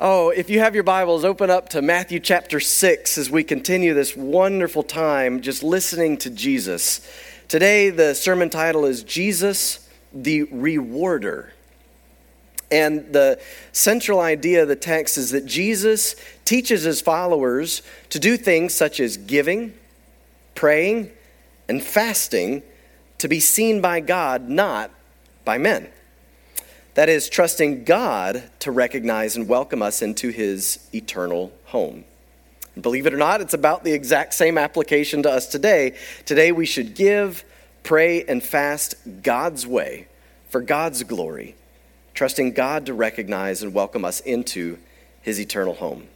Oh, if you have your Bibles, open up to Matthew chapter 6 as we continue this wonderful time just listening to Jesus. Today, the sermon title is Jesus the Rewarder. And the central idea of the text is that Jesus teaches his followers to do things such as giving, praying, and fasting to be seen by God, not by men. That is, trusting God to recognize and welcome us into his eternal home. Believe it or not, it's about the exact same application to us today. Today, we should give, pray, and fast God's way for God's glory, trusting God to recognize and welcome us into his eternal home.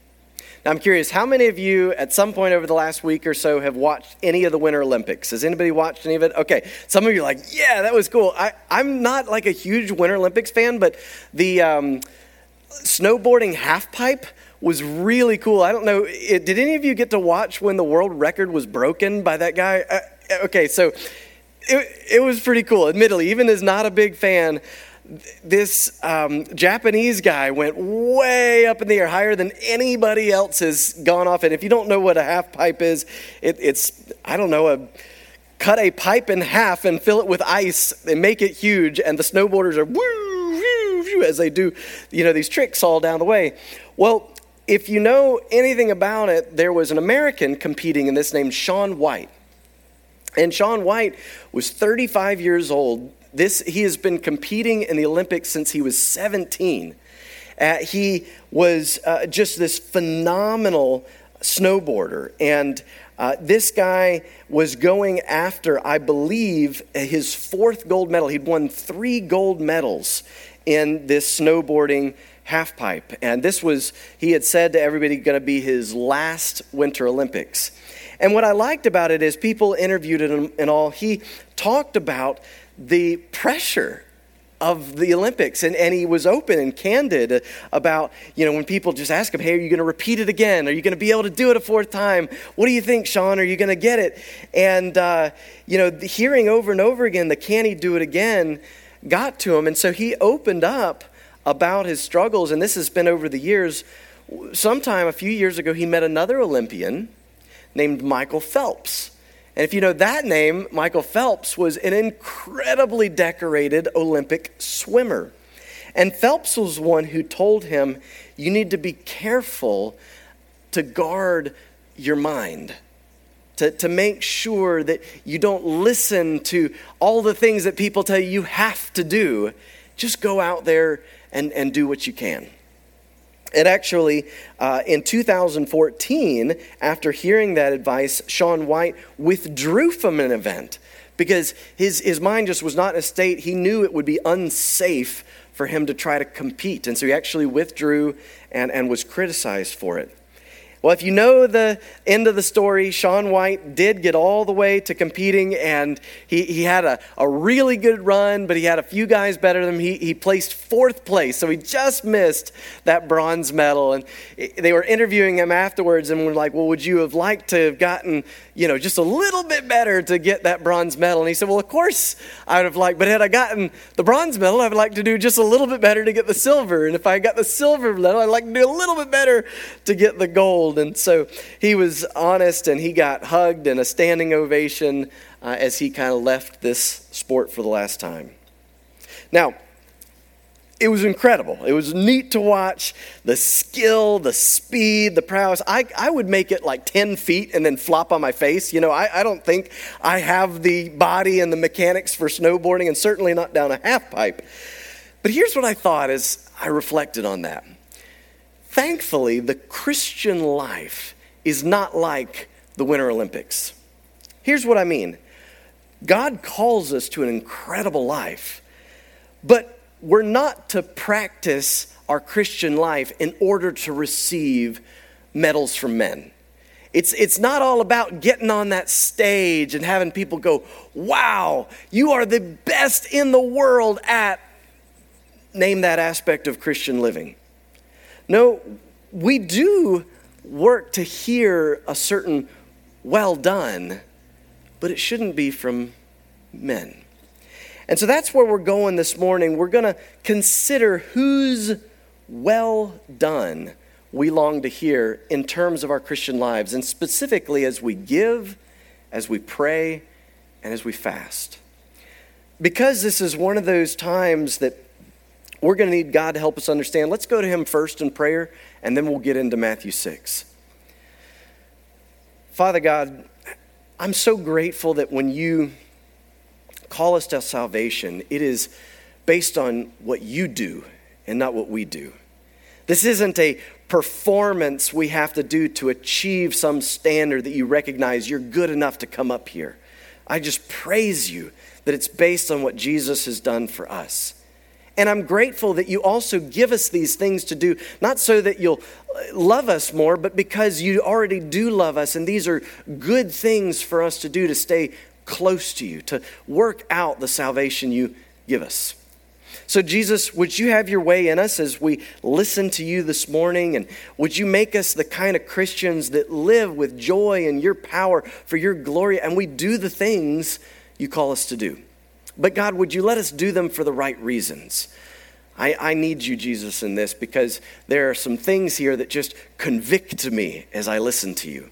Now, I'm curious, how many of you at some point over the last week or so have watched any of the Winter Olympics? Has anybody watched any of it? Okay, some of you are like, yeah, that was cool. I, I'm not like a huge Winter Olympics fan, but the um, snowboarding half pipe was really cool. I don't know, it, did any of you get to watch when the world record was broken by that guy? Uh, okay, so it, it was pretty cool. Admittedly, even as not a big fan, this um, Japanese guy went way up in the air, higher than anybody else has gone off. And if you don't know what a half pipe is, it, it's, I don't know, a, cut a pipe in half and fill it with ice and make it huge. And the snowboarders are woo, woo, woo, as they do, you know, these tricks all down the way. Well, if you know anything about it, there was an American competing in this named Shaun White. And Shaun White was 35 years old this, he has been competing in the Olympics since he was 17. Uh, he was uh, just this phenomenal snowboarder. And uh, this guy was going after, I believe, his fourth gold medal. He'd won three gold medals in this snowboarding half pipe. And this was, he had said to everybody, going to be his last Winter Olympics. And what I liked about it is people interviewed him and all, he talked about the pressure of the Olympics. And, and he was open and candid about, you know, when people just ask him, hey, are you going to repeat it again? Are you going to be able to do it a fourth time? What do you think, Shaun? Are you going to get it? And, uh, you know, hearing over and over again the can he do it again got to him. And so he opened up about his struggles. And this has been over the years. Sometime a few years ago, he met another Olympian named Michael Phelps. And if you know that name, Michael Phelps was an incredibly decorated Olympic swimmer. And Phelps was one who told him, You need to be careful to guard your mind, to, to make sure that you don't listen to all the things that people tell you you have to do. Just go out there and, and do what you can. And actually, uh, in 2014, after hearing that advice, Shaun White withdrew from an event because his, his mind just was not in a state, he knew it would be unsafe for him to try to compete. And so he actually withdrew and, and was criticized for it. Well, if you know the end of the story, Shaun White did get all the way to competing, and he, he had a, a really good run, but he had a few guys better than him. He, he placed fourth place, so he just missed that bronze medal. And they were interviewing him afterwards and were like, Well, would you have liked to have gotten, you know, just a little bit better to get that bronze medal? And he said, Well, of course I would have liked, but had I gotten the bronze medal, I would like to do just a little bit better to get the silver. And if I got the silver medal, I'd like to do a little bit better to get the gold. And so he was honest and he got hugged and a standing ovation uh, as he kind of left this sport for the last time. Now, it was incredible. It was neat to watch the skill, the speed, the prowess. I, I would make it like 10 feet and then flop on my face. You know, I, I don't think I have the body and the mechanics for snowboarding and certainly not down a half pipe. But here's what I thought as I reflected on that. Thankfully, the Christian life is not like the Winter Olympics. Here's what I mean God calls us to an incredible life, but we're not to practice our Christian life in order to receive medals from men. It's, it's not all about getting on that stage and having people go, wow, you are the best in the world at, name that aspect of Christian living. No, we do work to hear a certain well done, but it shouldn't be from men. And so that's where we're going this morning. We're going to consider whose well done we long to hear in terms of our Christian lives, and specifically as we give, as we pray, and as we fast. Because this is one of those times that we're going to need God to help us understand, let's go to Him first in prayer, and then we'll get into Matthew 6. Father God, I'm so grateful that when you call us to salvation, it is based on what you do and not what we do. This isn't a performance we have to do to achieve some standard that you recognize you're good enough to come up here. I just praise you that it's based on what Jesus has done for us. And I'm grateful that you also give us these things to do, not so that you'll uh, love us more, but because you already do love us. And these are good things for us to do to stay close to you, to work out the salvation you give us. So, Jesus, would you have your way in us as we listen to you this morning? And would you make us the kind of Christians that live with joy and your power for your glory? And we do the things you call us to do. But, God, would you let us do them for the right reasons? I, I need you, Jesus, in this because there are some things here that just convict me as I listen to you.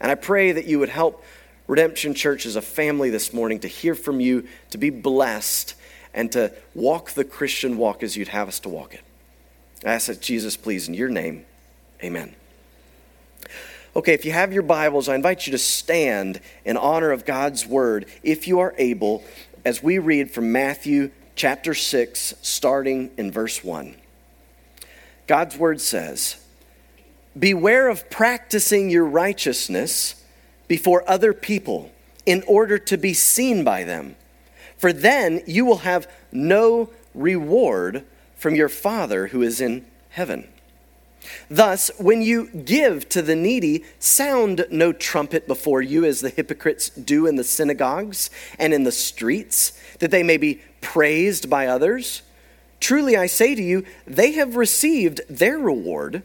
And I pray that you would help Redemption Church as a family this morning to hear from you, to be blessed and to walk the Christian walk as you'd have us to walk it. I ask that Jesus, please, in your name, amen. Okay, if you have your Bibles, I invite you to stand in honor of God's word, if you are able, as we read from Matthew chapter 6, starting in verse 1. God's word says, Beware of practicing your righteousness before other people in order to be seen by them for then you will have no reward from your Father who is in heaven. Thus, when you give to the needy, sound no trumpet before you as the hypocrites do in the synagogues and in the streets, that they may be praised by others. Truly, I say to you, they have received their reward.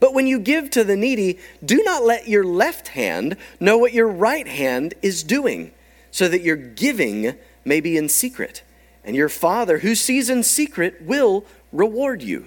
But when you give to the needy, do not let your left hand know what your right hand is doing, so that your giving may be in secret, and your Father who sees in secret will reward you.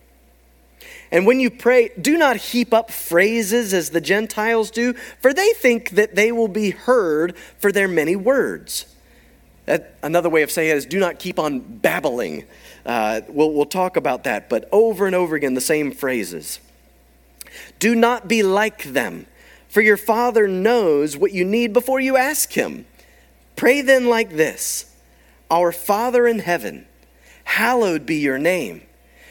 And when you pray, do not heap up phrases as the Gentiles do, for they think that they will be heard for their many words. That, another way of saying it is do not keep on babbling. Uh, we'll, we'll talk about that, but over and over again, the same phrases. Do not be like them, for your Father knows what you need before you ask Him. Pray then like this. Our Father in heaven, hallowed be your name.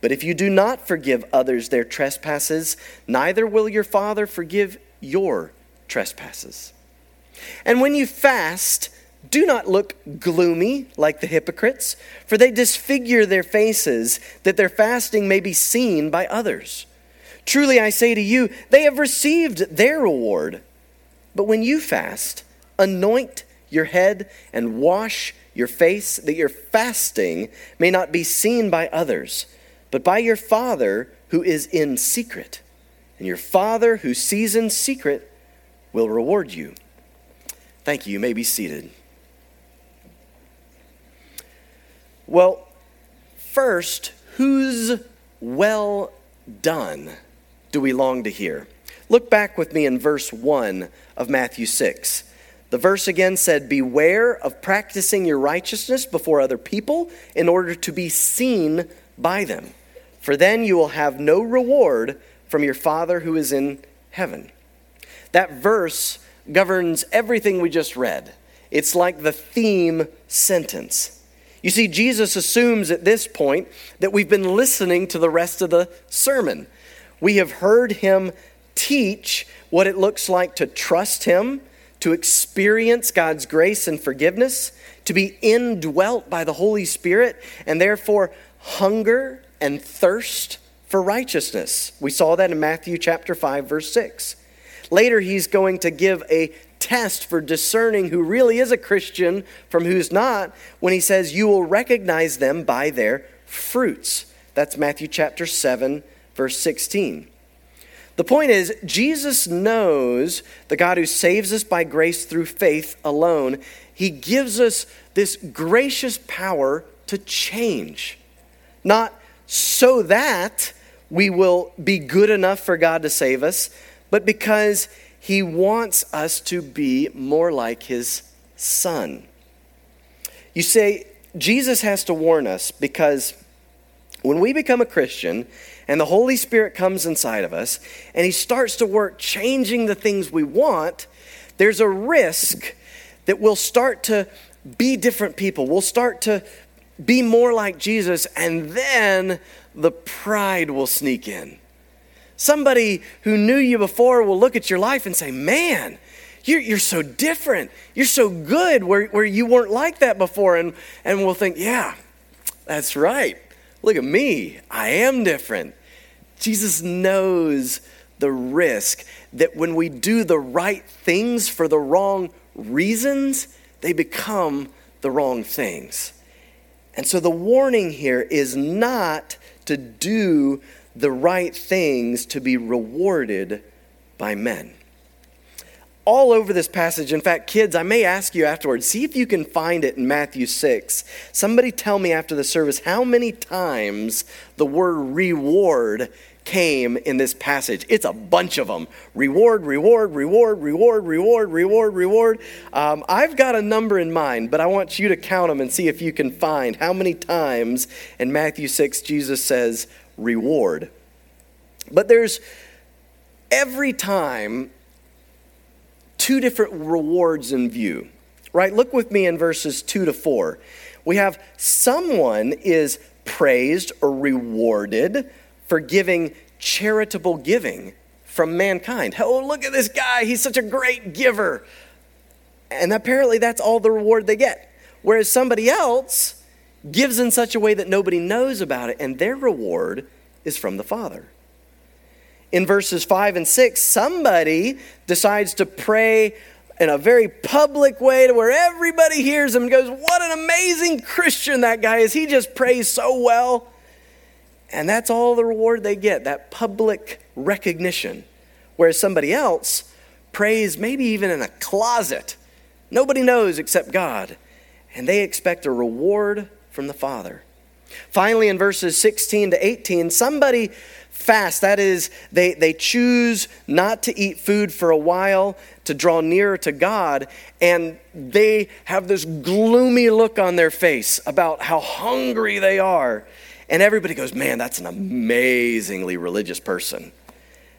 But if you do not forgive others their trespasses, neither will your Father forgive your trespasses. And when you fast, do not look gloomy like the hypocrites, for they disfigure their faces, that their fasting may be seen by others. Truly I say to you, they have received their reward. But when you fast, anoint your head and wash your face, that your fasting may not be seen by others but by your Father who is in secret. And your Father who sees in secret will reward you. Thank you. You may be seated. Well, first, whose well done do we long to hear? Look back with me in verse 1 of Matthew 6. The verse again said, Beware of practicing your righteousness before other people in order to be seen by them, for then you will have no reward from your Father who is in heaven. That verse governs everything we just read. It's like the theme sentence. You see, Jesus assumes at this point that we've been listening to the rest of the sermon. We have heard him teach what it looks like to trust him, to experience God's grace and forgiveness, to be indwelt by the Holy Spirit, and therefore hunger and thirst for righteousness. We saw that in Matthew chapter 5 verse 6. Later he's going to give a test for discerning who really is a Christian from who's not when he says you will recognize them by their fruits. That's Matthew chapter 7 verse 16. The point is, Jesus knows the God who saves us by grace through faith alone. He gives us this gracious power to change. Not so that we will be good enough for God to save us, but because He wants us to be more like His Son. You say, Jesus has to warn us because when we become a Christian and the Holy Spirit comes inside of us and He starts to work changing the things we want, there's a risk that we'll start to be different people. We'll start to be more like Jesus, and then the pride will sneak in. Somebody who knew you before will look at your life and say, Man, you're, you're so different. You're so good where, where you weren't like that before. And, and we'll think, Yeah, that's right. Look at me. I am different. Jesus knows the risk that when we do the right things for the wrong reasons, they become the wrong things. And so the warning here is not to do the right things to be rewarded by men. All over this passage, in fact, kids, I may ask you afterwards, see if you can find it in Matthew 6. Somebody tell me after the service how many times the word reward came in this passage. It's a bunch of them. Reward, reward, reward, reward, reward, reward, reward. Um, I've got a number in mind, but I want you to count them and see if you can find how many times in Matthew 6 Jesus says reward. But there's every time two different rewards in view, right? Look with me in verses 2 to 4. We have someone is praised or rewarded for giving charitable giving from mankind. Oh, look at this guy. He's such a great giver. And apparently, that's all the reward they get. Whereas somebody else gives in such a way that nobody knows about it, and their reward is from the Father. In verses 5 and 6, somebody decides to pray in a very public way to where everybody hears him and goes, What an amazing Christian that guy is. He just prays so well. And that's all the reward they get, that public recognition. Whereas somebody else prays maybe even in a closet. Nobody knows except God. And they expect a reward from the Father. Finally, in verses 16 to 18, somebody fast. That is, they, they choose not to eat food for a while to draw nearer to God, and they have this gloomy look on their face about how hungry they are. And everybody goes, man, that's an amazingly religious person.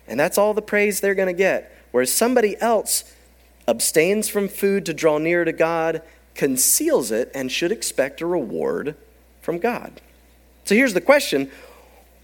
And that's all the praise they're going to get. Whereas somebody else abstains from food to draw near to God, conceals it, and should expect a reward from God. So here's the question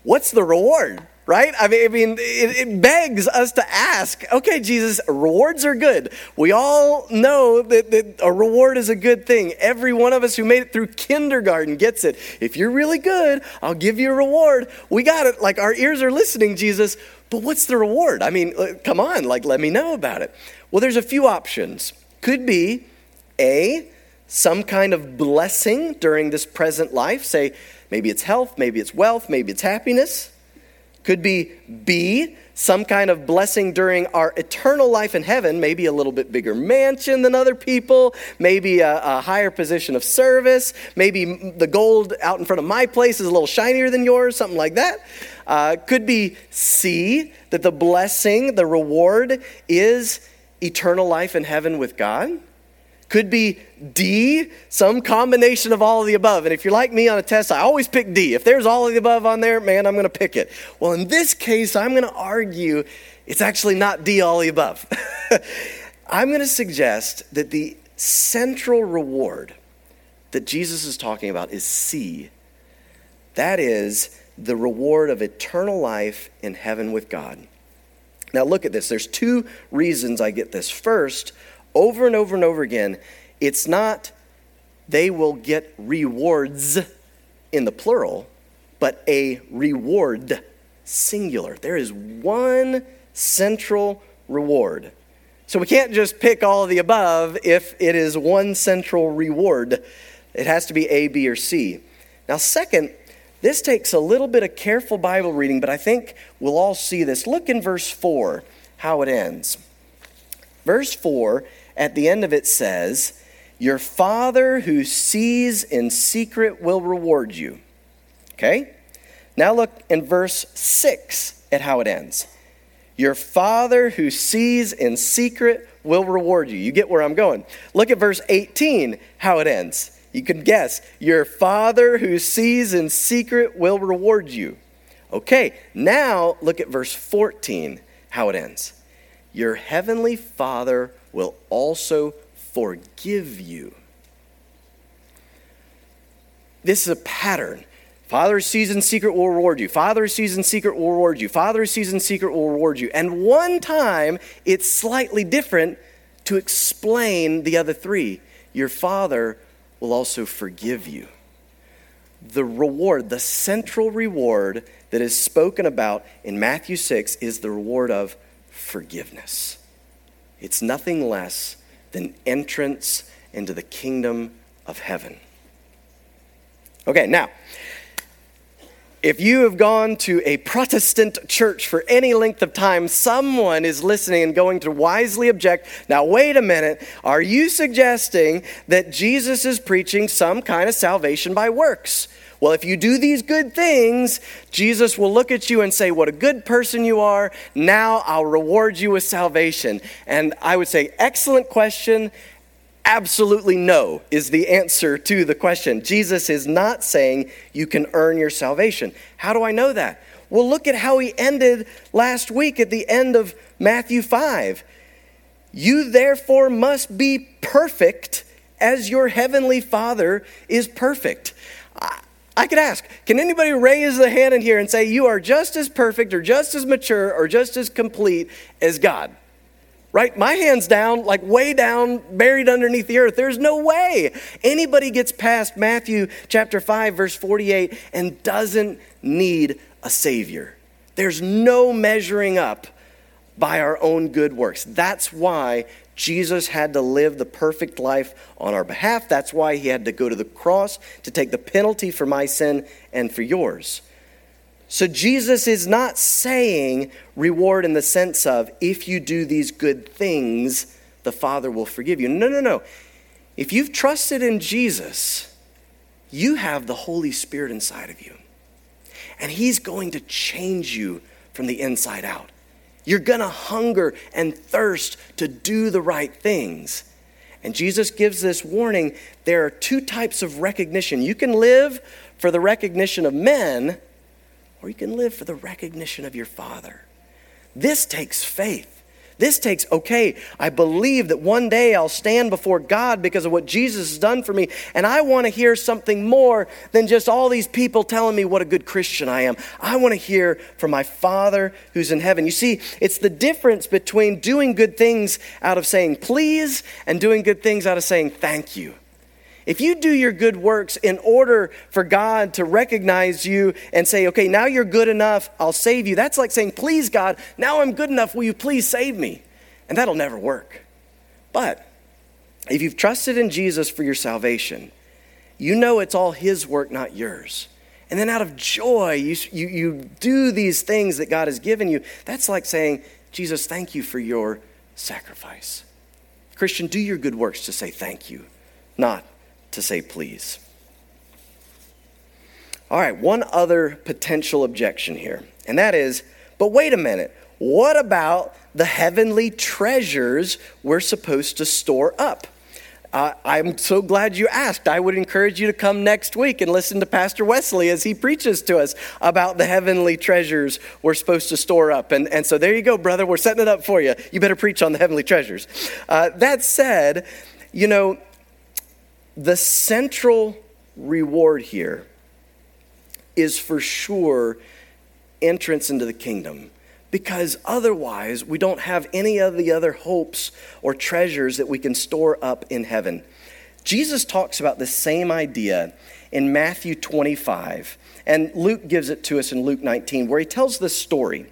what's the reward? Right? I mean, I mean it, it, begs us to ask okay, Jesus, rewards are good. We all know that, that a reward is a good thing. Every one of us who made it through kindergarten gets it. If you're really good, I'll give you a reward. We got it. Like our ears are listening, Jesus. But what's the reward? I mean, uh, come on, like, let me know about it. Well, there's a few options. Could be A, some kind of blessing during this present life. Say, maybe it's health, maybe it's wealth, maybe it's happiness. Could be B, some kind of blessing during our eternal life in heaven, maybe a little bit bigger mansion than other people, maybe a, a, higher position of service, maybe the gold out in front of my place is a little shinier than yours, something like that. Uh, could be C, that the blessing, the reward is eternal life in heaven with God. Could be D, some combination of all of the above. And if you're like me on a test, I always pick D. If there's all of the above on there, man, I'm going to pick it. Well, in this case, I'm going to argue it's actually not D, all of the above. I'm going to suggest that the central reward that Jesus is talking about is C. That is the reward of eternal life in heaven with God. Now, look at this. There's two reasons I get this. First, over and over and over again, it's not they will get rewards in the plural, but a reward singular. There is one central reward. So we can't just pick all of the above if it is one central reward. It has to be A, B, or C. Now, second, this takes a little bit of careful Bible reading, but I think we'll all see this. Look in verse 4, how it ends. Verse 4, at the end of it says, Your Father who sees in secret will reward you. Okay? Now look in verse 6 at how it ends. Your Father who sees in secret will reward you. You get where I'm going. Look at verse 18, how it ends. You can guess. Your Father who sees in secret will reward you. Okay, now look at verse 14, how it ends. Your heavenly Father will also forgive you. This is a pattern. Father sees in secret will reward you. Father sees in secret will reward you. Father sees in secret will reward you. And one time it's slightly different to explain the other three. Your Father will also forgive you. The reward, the central reward that is spoken about in Matthew 6 is the reward of forgiveness. It's nothing less than entrance into the kingdom of heaven. Okay, now, if you have gone to a Protestant church for any length of time, someone is listening and going to wisely object. Now, wait a minute. Are you suggesting that Jesus is preaching some kind of salvation by works? Well, if you do these good things, Jesus will look at you and say, What a good person you are. Now I'll reward you with salvation. And I would say, Excellent question. Absolutely no is the answer to the question. Jesus is not saying you can earn your salvation. How do I know that? Well, look at how he ended last week at the end of Matthew 5. You therefore must be perfect as your heavenly Father is perfect. I, could ask, can anybody raise the hand in here and say you are just as perfect or just as mature or just as complete as God? right? My hand's down, like way down, buried underneath the earth. There's no way anybody gets past Matthew chapter 5, verse 48, and doesn't need a Savior. There's no measuring up by our own good works. That's why Jesus had to live the perfect life on our behalf. That's why he had to go to the cross to take the penalty for my sin and for yours. So Jesus is not saying reward in the sense of if you do these good things, the Father will forgive you. No, no, no. If you've trusted in Jesus, you have the Holy Spirit inside of you. And He's going to change you from the inside out. You're going to hunger and thirst to do the right things. And Jesus gives this warning there are two types of recognition. You can live for the recognition of men or you can live for the recognition of your Father. This takes faith. This takes, okay, I believe that one day I'll stand before God because of what Jesus has done for me, and I want to hear something more than just all these people telling me what a good Christian I am. I want to hear from my Father who's in heaven. You see, it's the difference between doing good things out of saying please and doing good things out of saying thank you. If you do your good works in order for God to recognize you and say, okay, now you're good enough, I'll save you, that's like saying, please, God, now I'm good enough, will you please save me? And that'll never work. But if you've trusted in Jesus for your salvation, you know it's all His work, not yours. And then out of joy, you, you, you do these things that God has given you. That's like saying, Jesus, thank you for your sacrifice. Christian, do your good works to say thank you, not to say please. All right, one other potential objection here, and that is but wait a minute, what about the heavenly treasures we're supposed to store up? uh, I'm so glad you asked. I would encourage you to come next week and listen to Pastor Wesley as he preaches to us about the heavenly treasures we're supposed to store up. And, and so there you go, brother. We're setting it up for you. You better preach on the heavenly treasures. Uh, that said, you know, the central reward here is for sure entrance into the kingdom because otherwise we don't have any of the other hopes or treasures that we can store up in heaven. Jesus talks about the same idea in Matthew 25, and Luke gives it to us in Luke 19, where he tells this story.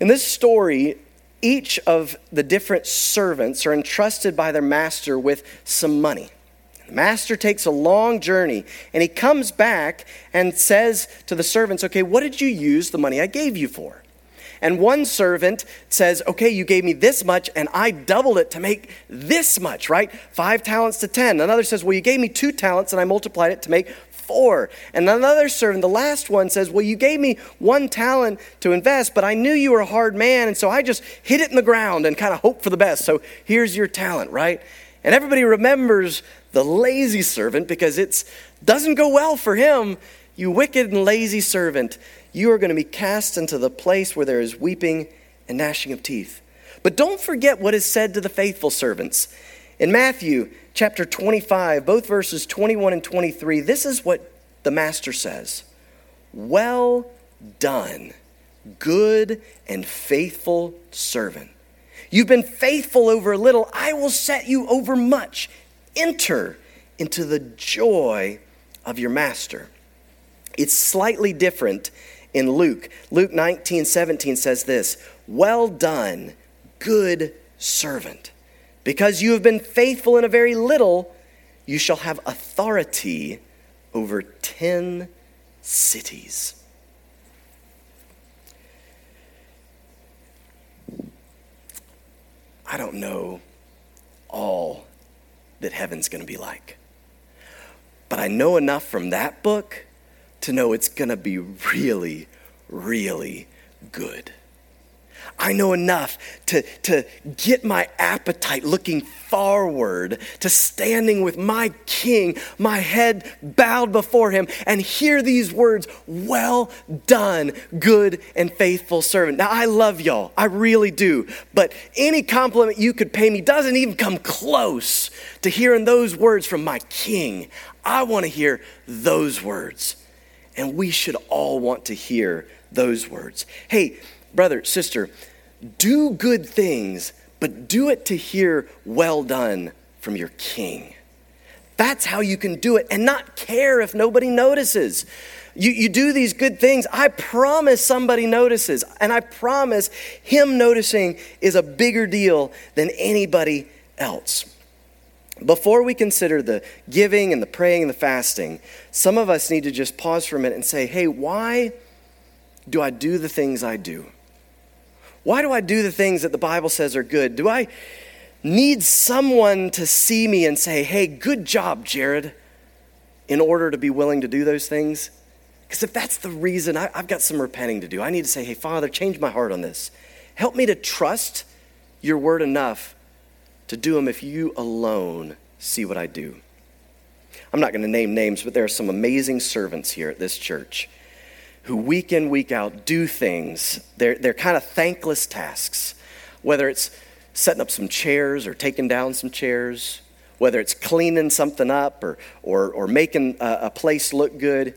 In this story, each of the different servants are entrusted by their master with some money. Master takes a long journey and he comes back and says to the servants, Okay, what did you use the money I gave you for? And one servant says, Okay, you gave me this much, and I doubled it to make this much, right? Five talents to ten. Another says, Well, you gave me two talents, and I multiplied it to make four. And another servant, the last one, says, Well, you gave me one talent to invest, but I knew you were a hard man, and so I just hid it in the ground and kind of hoped for the best. So here's your talent, right? And everybody remembers the lazy servant because it doesn't go well for him. You wicked and lazy servant you are going to be cast into the place where there is weeping and gnashing of teeth. But don't forget what is said to the faithful servants. In Matthew chapter 25, both verses 21 and 23, this is what the master says Well done, good and faithful servant. You've been faithful over a little, I will set you over much. Enter into the joy of your master. It's slightly different in Luke. Luke 19, 17 says this Well done, good servant. Because you have been faithful in a very little, you shall have authority over 10 cities. I don't know all that heaven's going to be like. But I know enough from that book to know it's going to be really, really good. I know enough to, to get my appetite looking forward to standing with my king, my head bowed before him, and hear these words Well done, good and faithful servant. Now, I love y'all, I really do, but any compliment you could pay me doesn't even come close to hearing those words from my king. I want to hear those words. And we should all want to hear those words. Hey, brother, sister, do good things, but do it to hear well done from your king. That's how you can do it and not care if nobody notices. You, you do these good things, I promise somebody notices. And I promise him noticing is a bigger deal than anybody else. Before we consider the giving and the praying and the fasting, some of us need to just pause for a minute and say, hey, why do I do the things I do? Why do I do the things that the Bible says are good? Do I need someone to see me and say, hey, good job, Jared, in order to be willing to do those things? Because if that's the reason, I, have got some repenting to do. I need to say, hey, Father, change my heart on this. Help me to trust your word enough to do them if you alone see what I do. I'm not going to name names, but there are some amazing servants here at this church who week in, week out do things. They're, they're kind of thankless tasks, whether it's setting up some chairs or taking down some chairs, whether it's cleaning something up or, or, or making a, a place look good.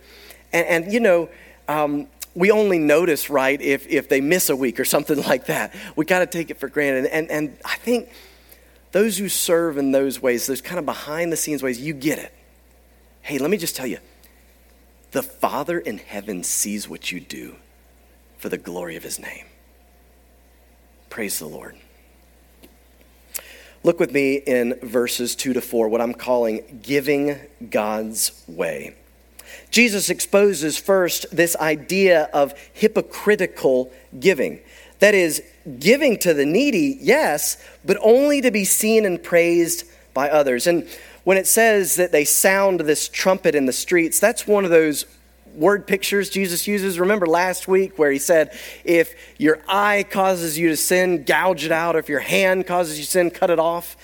And, and you know, um, we only notice, right, if, if they miss a week or something like that. We got to take it for granted. And, and I think those who serve in those ways, those kind of behind the scenes ways, you get it. Hey, let me just tell you the Father in heaven sees what you do for the glory of his name. Praise the Lord. Look with me in verses 2 to 4, what I'm calling giving God's way. Jesus exposes first this idea of hypocritical giving. That is, giving to the needy, yes, but only to be seen and praised by others. And when it says that they sound this trumpet in the streets, that's one of those word pictures Jesus uses. Remember last week where he said, if your eye causes you to sin, gouge it out. If your hand causes you sin, cut it off.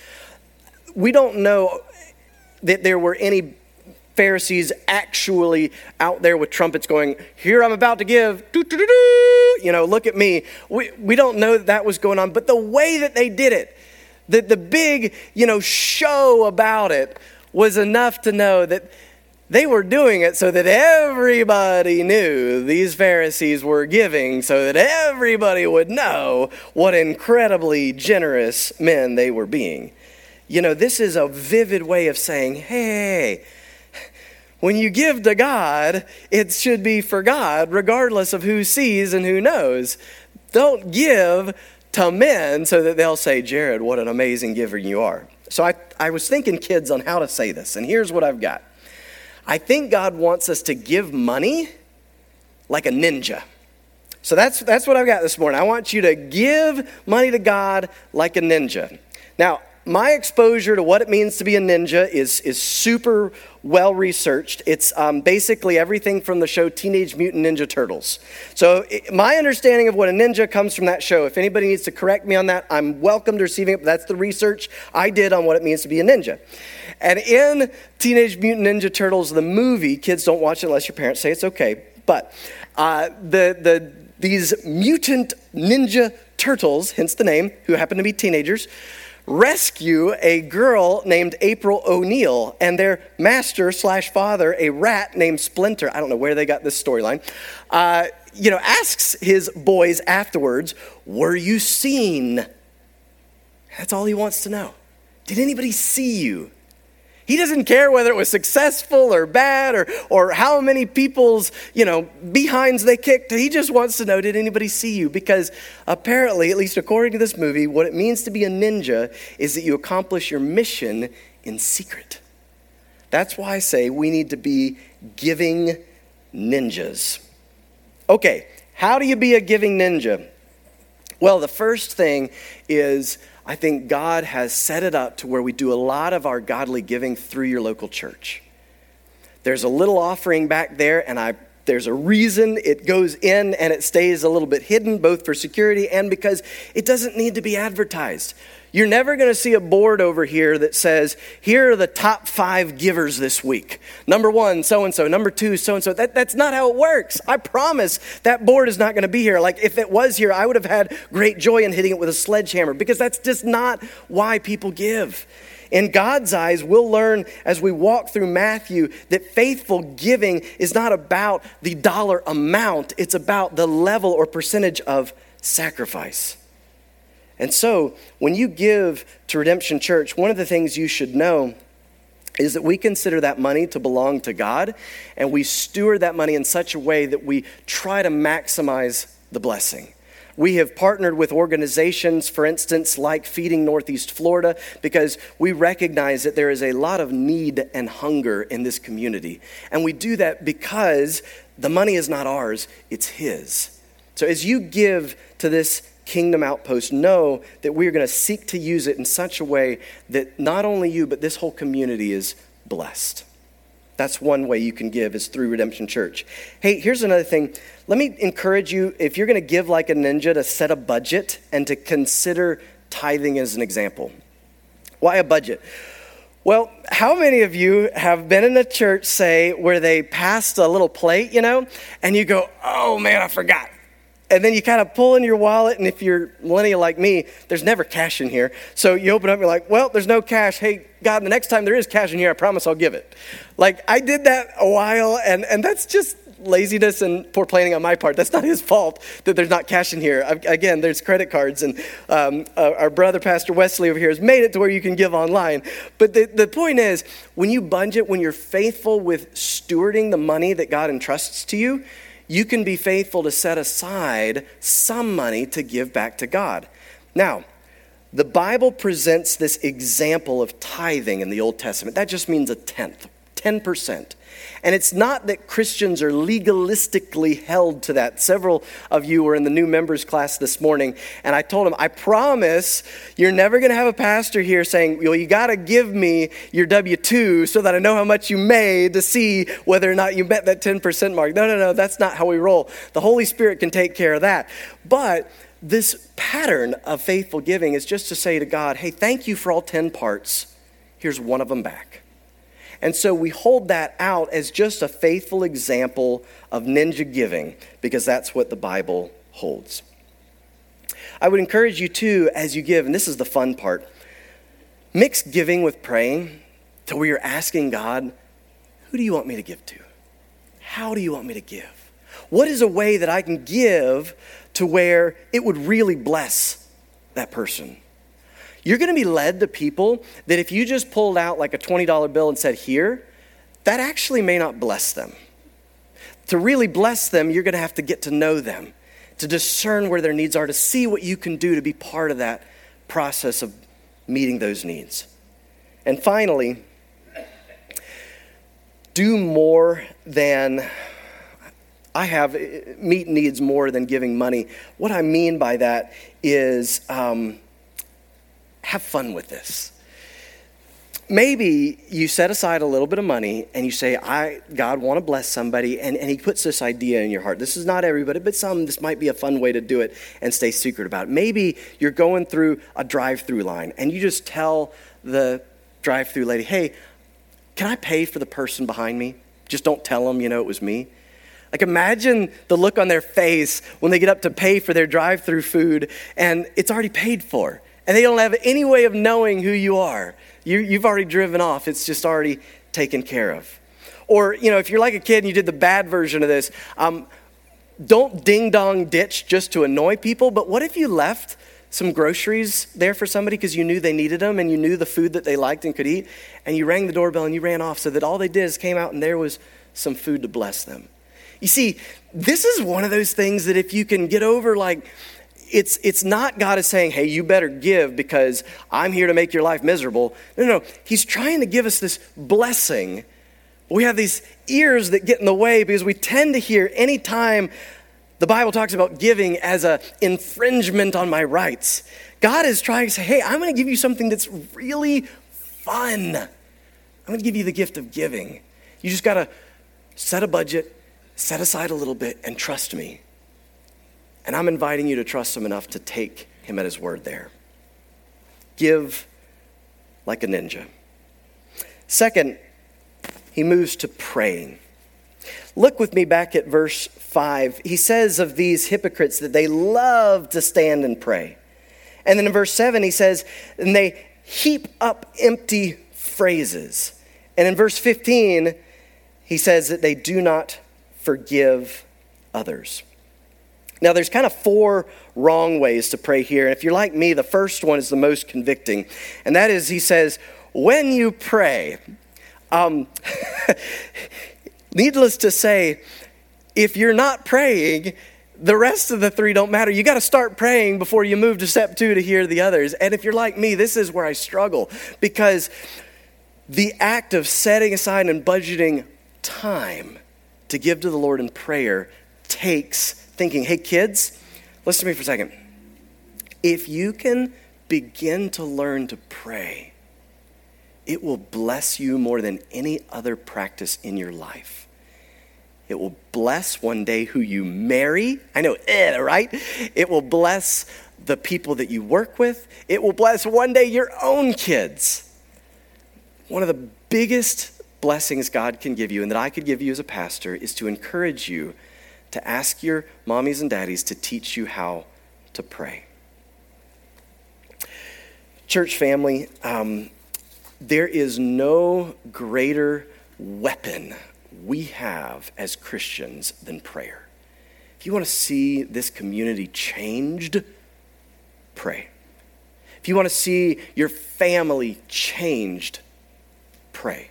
we don't know that there were any Pharisees actually out there with trumpets going, Here I'm about to give, you know, look at me. We, we don't know that that was going on, but the way that they did it, the, the big, you know, show about it was enough to know that they were doing it so that everybody knew these Pharisees were giving, so that everybody would know what incredibly generous men they were being. You know, this is a vivid way of saying, hey, when you give to God, it should be for God, regardless of who sees and who knows. Don't give to men so that they'll say, Jared, what an amazing giver you are. So I, I was thinking, kids, on how to say this, and here's what I've got. I think God wants us to give money like a ninja. So that's, that's what I've got this morning. I want you to give money to God like a ninja. Now, my exposure to what it means to be a ninja is, is super well researched. It's um, basically everything from the show Teenage Mutant Ninja Turtles. So, it, my understanding of what a ninja comes from that show. If anybody needs to correct me on that, I'm welcome to receiving it. That's the research I did on what it means to be a ninja. And in Teenage Mutant Ninja Turtles, the movie, kids don't watch it unless your parents say it's okay. But uh, the, the, these mutant ninja turtles, hence the name, who happen to be teenagers, rescue a girl named April O'Neil and their master slash father, a rat named Splinter. I don't know where they got this storyline. Uh, you know, asks his boys afterwards, "Were you seen?" That's all he wants to know. Did anybody see you? He doesn't care whether it was successful or bad or, or how many people's, you know, behinds they kicked. He just wants to know, did anybody see you? Because apparently, at least according to this movie, what it means to be a ninja is that you accomplish your mission in secret. That's why I say we need to be giving ninjas. Okay, how do you be a giving ninja? Well, the first thing is I think God has set it up to where we do a lot of our godly giving through your local church. There's a little offering back there, and I there's a reason it goes in and it stays a little bit hidden, both for security and because it doesn't need to be advertised. You're never going to see a board over here that says, here are the top five givers this week. Number one, so and so. Number two, so and so. That's not how it works. I promise that board is not going to be here. Like if it was here, I would have had great joy in hitting it with a sledgehammer because that's just not why people give. In God's eyes, we'll learn as we walk through Matthew that faithful giving is not about the dollar amount, it's about the level or percentage of sacrifice. And so, when you give to Redemption Church, one of the things you should know is that we consider that money to belong to God, and we steward that money in such a way that we try to maximize the blessing. We have partnered with organizations, for instance, like Feeding Northeast Florida, because we recognize that there is a lot of need and hunger in this community. And we do that because the money is not ours, it's His. So as you give to this Kingdom Outpost, know that we are going to seek to use it in such a way that not only you, but this whole community is blessed. That's one way you can give is through Redemption Church. Hey, here's another thing. Let me encourage you, if you're going to give like a ninja, to set a budget and to consider tithing as an example. Why a budget? Well, how many of you have been in a church, say, where they passed a little plate, you know, and you go, oh man, I forgot and then you kind of pull in your wallet, and if you're millennial like me, there's never cash in here. So you open up, you're like, well, there's no cash. Hey, God, the next time there is cash in here, I promise I'll give it. Like, I did that a while, and, and that's just laziness and poor planning on my part. That's not his fault that there's not cash in here. Again, there's credit cards, and um, uh, our brother, Pastor Wesley, over here, has made it to where you can give online. But the, the point is, when you budget, when you're faithful with stewarding the money that God entrusts to you, you can be faithful to set aside some money to give back to God. Now, the Bible presents this example of tithing in the Old Testament. That just means a tenth, 10%. And it's not that Christians are legalistically held to that. Several of you were in the new members class this morning, and I told them, I promise you're never going to have a pastor here saying, Well, you got to give me your W 2 so that I know how much you made to see whether or not you met that 10% mark. No, no, no, that's not how we roll. The Holy Spirit can take care of that. But this pattern of faithful giving is just to say to God, Hey, thank you for all 10 parts here's one of them back. And so we hold that out as just a faithful example of ninja giving because that's what the Bible holds. I would encourage you too, as you give, and this is the fun part, mix giving with praying to where you're asking God, who do you want me to give to? How do you want me to give? What is a way that I can give to where it would really bless that person? You're going to be led to people that if you just pulled out like a $20 bill and said, here, that actually may not bless them. To really bless them, you're going to have to get to know them, to discern where their needs are, to see what you can do to be part of that process of meeting those needs. And finally, do more than I have, meet needs more than giving money. What I mean by that is um, have fun with this. Maybe you set aside a little bit of money and you say, I, God, want to bless somebody, and, and He puts this idea in your heart. This is not everybody, but some, this might be a fun way to do it and stay secret about it. Maybe you're going through a drive through line and you just tell the drive through lady, hey, can I pay for the person behind me? Just don't tell them, you know, it was me. Like, imagine the look on their face when they get up to pay for their drive through food and it's already paid for and they don't have any way of knowing who you are. You, you've already driven off, it's just already taken care of. Or, you know, if you're like a kid and you did the bad version of this, um, don't ding dong ditch just to annoy people, but what if you left some groceries there for somebody because you knew they needed them and you knew the food that they liked and could eat, and you rang the doorbell and you ran off so that all they did is came out and there was some food to bless them? You see, this is one of those things that if you can get over, like, it's, it's not God is saying, hey, you better give because I'm here to make your life miserable. No, no, He's trying to give us this blessing. We have these ears that get in the way because we tend to hear anytime the Bible talks about giving as an infringement on my rights. God is trying to say, hey, I'm going to give you something that's really fun. I'm going to give you the gift of giving. You just got to set a budget, set aside a little bit, and trust me. And I'm inviting you to trust him enough to take him at his word there. Give like a ninja. Second, he moves to praying. Look with me back at verse 5. He says of these hypocrites that they love to stand and pray. And then in verse 7, he says, and they heap up empty phrases. And in verse 15, he says that they do not forgive others. Now, there's kind of four wrong ways to pray here. And if you're like me, the first one is the most convicting. And that is, he says, when you pray, um, needless to say, if you're not praying, the rest of the three don't matter. You got to start praying before you move to step two to hear the others. And if you're like me, this is where I struggle because the act of setting aside and budgeting time to give to the Lord in prayer takes thinking, hey, kids, listen to me for a second. If you can begin to learn to pray, it will bless you more than any other practice in your life. It will bless one day who you marry. I know, eh, right? It will bless the people that you work with. It will bless one day your own kids. One of the biggest blessings God can give you and that I could give you as a pastor is to encourage you to ask your mommies and daddies to teach you how to pray. Church family, um, there is no greater weapon we have as Christians than prayer. If you want to see this community changed, pray. If you want to see your family changed, pray.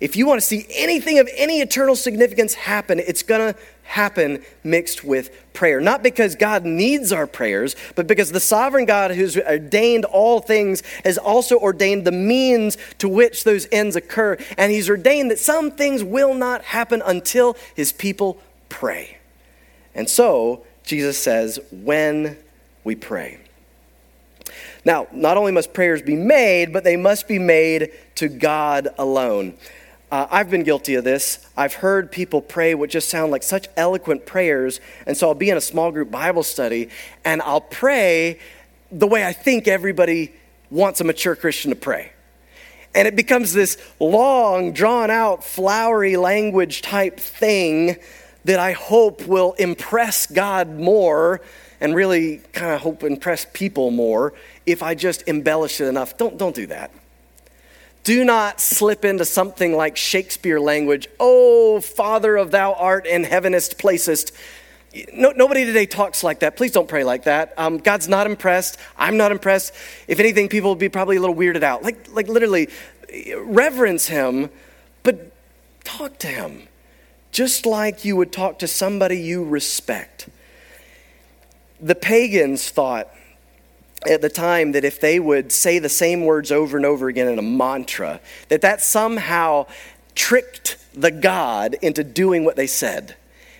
If you want to see anything of any eternal significance happen, it's going to happen mixed with prayer. Not because God needs our prayers, but because the sovereign God who's ordained all things has also ordained the means to which those ends occur. And he's ordained that some things will not happen until his people pray. And so, Jesus says, when we pray. Now, not only must prayers be made, but they must be made to God alone. Uh, I've been guilty of this. I've heard people pray what just sound like such eloquent prayers. And so I'll be in a small group Bible study and I'll pray the way I think everybody wants a mature Christian to pray. And it becomes this long, drawn out, flowery language type thing that I hope will impress God more and really kind of hope impress people more if I just embellish it enough. Don't, don't do that. Do not slip into something like Shakespeare language. Oh, Father of thou art in heavenest placest. No, nobody today talks like that. Please don't pray like that. Um, God's not impressed. I'm not impressed. If anything, people will be probably a little weirded out. Like, like literally, reverence Him, but talk to Him just like you would talk to somebody you respect. The pagans thought at the time that if they would say the same words over and over again in a mantra, that that somehow tricked the God into doing what they said.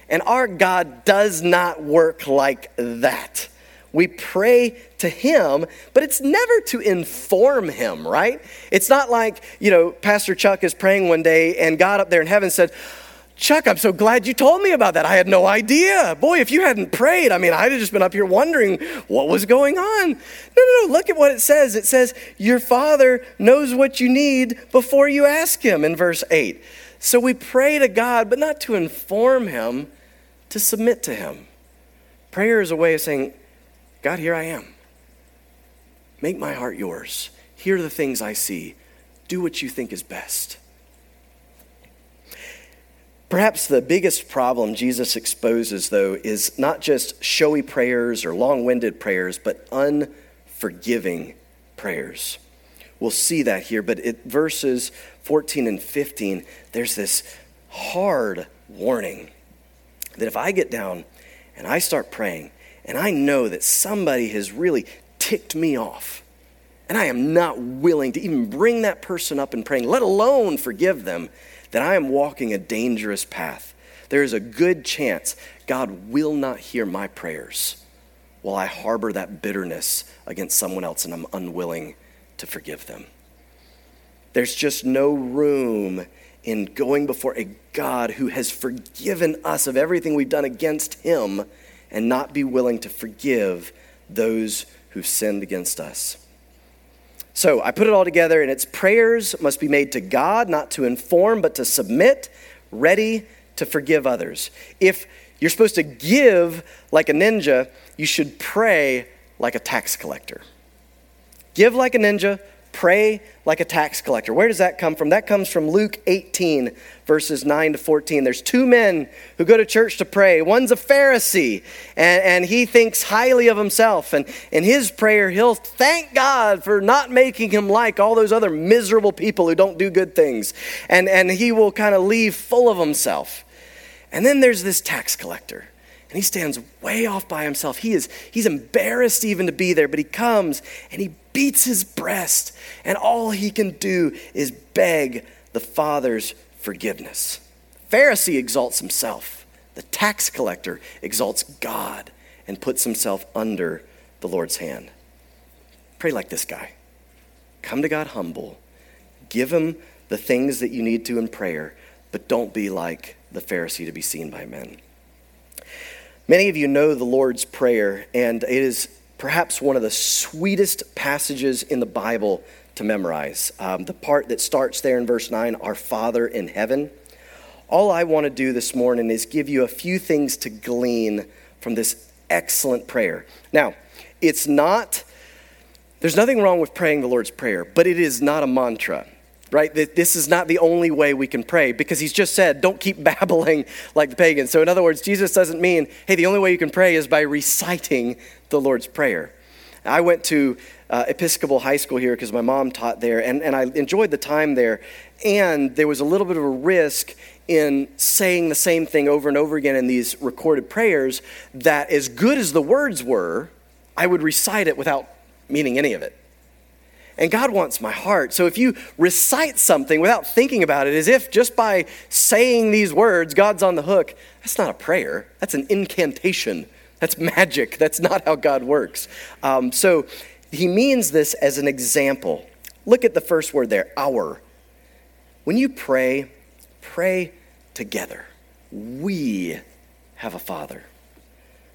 And our God does not work like that. We pray to Him, but it's never to inform Him, right? It's not like, you know, Pastor Chuck is praying one day and God up there in heaven said, Chuck, I'm so glad you told me about that. I had no idea. Boy, if you hadn't prayed, I mean, I'd have just been up here wondering what was going on. No, no, no. Look at what it says. It says, Your Father knows what you need before you ask Him in verse 8. So we pray to God, but not to inform Him, to submit to Him. Prayer is a way of saying, God, here I am. Make my heart yours. Here are the things I see. Do what you think is best. Perhaps the biggest problem Jesus exposes, though, is not just showy prayers or long winded prayers, but unforgiving prayers. We'll see that here, but at verses 14 and 15, there's this hard warning that if I get down and I start praying and I know that somebody has really ticked me off, and I am not willing to even bring that person up in praying, let alone forgive them, then I am walking a dangerous path. There is a good chance God will not hear my prayers while I harbor that bitterness against someone else and I'm unwilling to forgive them. There's just no room in going before a God who has forgiven us of everything we've done against him and not be willing to forgive those who've sinned against us. So I put it all together, and its prayers must be made to God, not to inform, but to submit, ready to forgive others. If you're supposed to give like a ninja, you should pray like a tax collector. Give like a ninja, Pray like a tax collector. Where does that come from? That comes from Luke 18, verses 9 to 14. There's two men who go to church to pray. One's a Pharisee, and, and he thinks highly of himself. And in his prayer, he'll thank God for not making him like all those other miserable people who don't do good things. And, and he will kind of leave full of himself. And then there's this tax collector and he stands way off by himself. He is he's embarrassed even to be there, but he comes and he beats his breast, and all he can do is beg the Father's forgiveness. Pharisee exalts himself. The tax collector exalts God and puts himself under the Lord's hand. Pray like this guy. Come to God humble. Give him the things that you need to in prayer, but don't be like the Pharisee to be seen by men. Many of you know the Lord's Prayer, and it is perhaps one of the sweetest passages in the Bible to memorize. Um, the part that starts there in verse 9, Our Father in heaven. All I want to do this morning is give you a few things to glean from this excellent prayer. Now, it's not, there's nothing wrong with praying the Lord's Prayer, but it is not a mantra right? This is not the only way we can pray because he's just said, don't keep babbling like the pagans. So, in other words, Jesus doesn't mean, hey, the only way you can pray is by reciting the Lord's Prayer. I went to uh, Episcopal High School here because my mom taught there, and, and I enjoyed the time there. And there was a little bit of a risk in saying the same thing over and over again in these recorded prayers that, as good as the words were, I would recite it without meaning any of it. And God wants my heart. So if you recite something without thinking about it, as if just by saying these words, God's on the hook, that's not a prayer. That's an incantation. That's magic. That's not how God works. Um, so he means this as an example. Look at the first word there, our. When you pray, pray together. We have a father.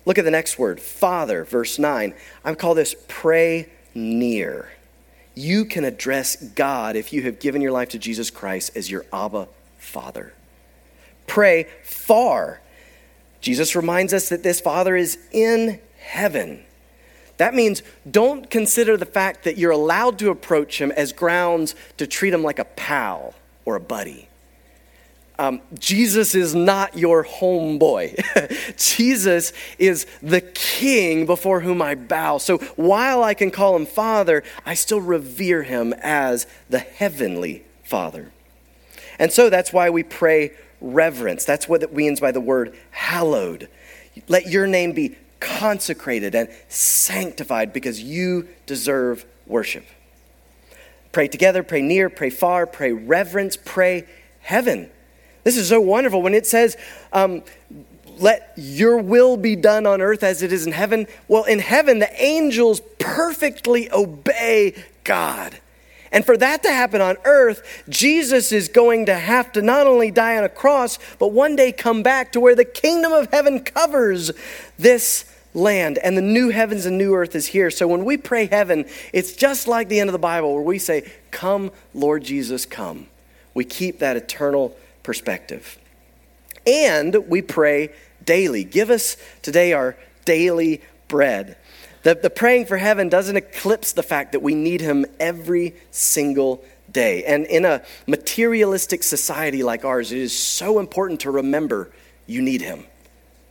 Look at the next word, father, verse 9. I call this pray near. You can address God if you have given your life to Jesus Christ as your Abba Father. Pray far. Jesus reminds us that this Father is in heaven. That means don't consider the fact that you're allowed to approach him as grounds to treat him like a pal or a buddy. Um, Jesus is not your homeboy. Jesus is the king before whom I bow. So while I can call him Father, I still revere him as the heavenly Father. And so that's why we pray reverence. That's what it means by the word hallowed. Let your name be consecrated and sanctified because you deserve worship. Pray together, pray near, pray far, pray reverence, pray heaven. This is so wonderful when it says, um, let your will be done on earth as it is in heaven. Well, in heaven, the angels perfectly obey God. And for that to happen on earth, Jesus is going to have to not only die on a cross, but one day come back to where the kingdom of heaven covers this land and the new heavens and new earth is here. So when we pray heaven, it's just like the end of the Bible where we say, Come, Lord Jesus, come. We keep that eternal perspective. And we pray daily. Give us today our daily bread. The, the praying for heaven doesn't eclipse the fact that we need Him every single day. And in a materialistic society like ours, it is so important to remember you need Him.